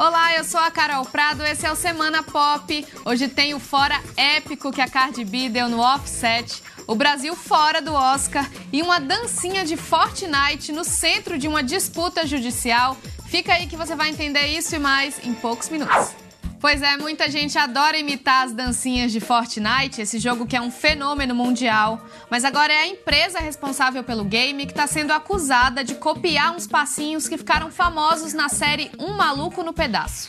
Olá, eu sou a Carol Prado, esse é o Semana Pop. Hoje tem o fora épico que a Cardi B deu no Offset, o Brasil fora do Oscar e uma dancinha de Fortnite no centro de uma disputa judicial. Fica aí que você vai entender isso e mais em poucos minutos. Pois é, muita gente adora imitar as dancinhas de Fortnite, esse jogo que é um fenômeno mundial. Mas agora é a empresa responsável pelo game que está sendo acusada de copiar uns passinhos que ficaram famosos na série Um Maluco no Pedaço.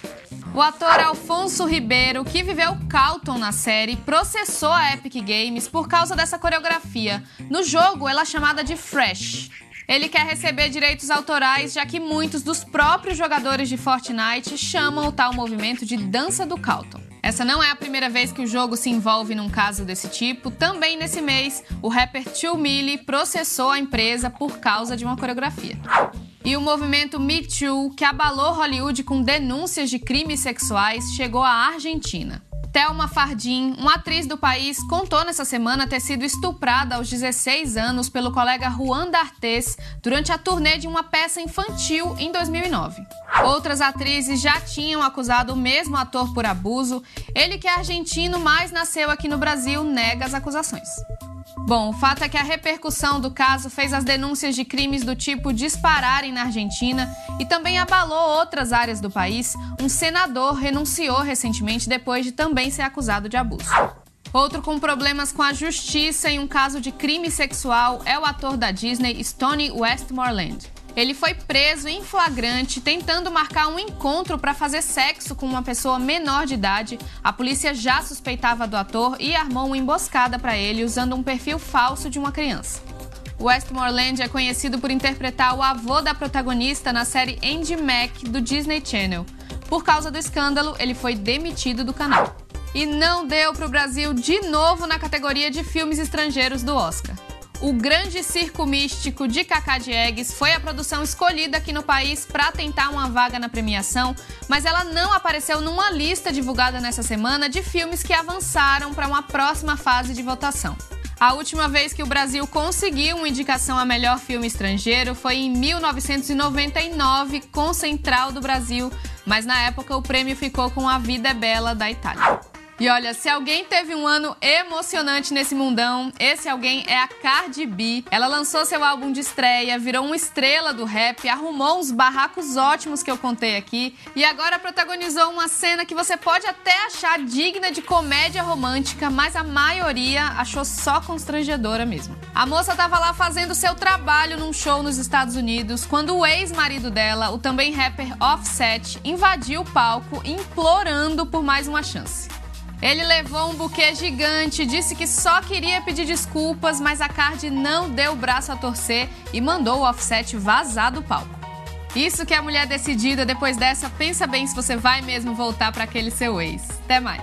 O ator Alfonso Ribeiro, que viveu Calton na série, processou a Epic Games por causa dessa coreografia. No jogo, ela é chamada de Fresh. Ele quer receber direitos autorais, já que muitos dos próprios jogadores de Fortnite chamam o tal movimento de dança do Calton. Essa não é a primeira vez que o jogo se envolve num caso desse tipo. Também nesse mês, o rapper Tio Millie processou a empresa por causa de uma coreografia. E o movimento Me Too, que abalou Hollywood com denúncias de crimes sexuais, chegou à Argentina. Thelma Fardim, uma atriz do país, contou nessa semana ter sido estuprada aos 16 anos pelo colega Juan D'Artes durante a turnê de uma peça infantil em 2009. Outras atrizes já tinham acusado o mesmo ator por abuso. Ele, que é argentino, mas nasceu aqui no Brasil, nega as acusações. Bom, o fato é que a repercussão do caso fez as denúncias de crimes do tipo dispararem na Argentina e também abalou outras áreas do país. Um senador renunciou recentemente depois de também ser acusado de abuso. Outro com problemas com a justiça em um caso de crime sexual é o ator da Disney, Stone Westmoreland. Ele foi preso em flagrante tentando marcar um encontro para fazer sexo com uma pessoa menor de idade. A polícia já suspeitava do ator e armou uma emboscada para ele usando um perfil falso de uma criança. Westmoreland é conhecido por interpretar o avô da protagonista na série Andy Mack do Disney Channel. Por causa do escândalo, ele foi demitido do canal. E não deu para o Brasil de novo na categoria de filmes estrangeiros do Oscar. O Grande Circo Místico de Cacá Diegues foi a produção escolhida aqui no país para tentar uma vaga na premiação, mas ela não apareceu numa lista divulgada nessa semana de filmes que avançaram para uma próxima fase de votação. A última vez que o Brasil conseguiu uma indicação a melhor filme estrangeiro foi em 1999 com Central do Brasil, mas na época o prêmio ficou com A Vida é Bela da Itália. E olha, se alguém teve um ano emocionante nesse mundão, esse alguém é a Cardi B. Ela lançou seu álbum de estreia, virou uma estrela do rap, arrumou uns barracos ótimos que eu contei aqui e agora protagonizou uma cena que você pode até achar digna de comédia romântica, mas a maioria achou só constrangedora mesmo. A moça tava lá fazendo seu trabalho num show nos Estados Unidos quando o ex-marido dela, o também rapper Offset, invadiu o palco implorando por mais uma chance. Ele levou um buquê gigante, disse que só queria pedir desculpas, mas a Card não deu o braço a torcer e mandou o offset vazar do palco. Isso que é mulher decidida, depois dessa, pensa bem se você vai mesmo voltar para aquele seu ex. Até mais.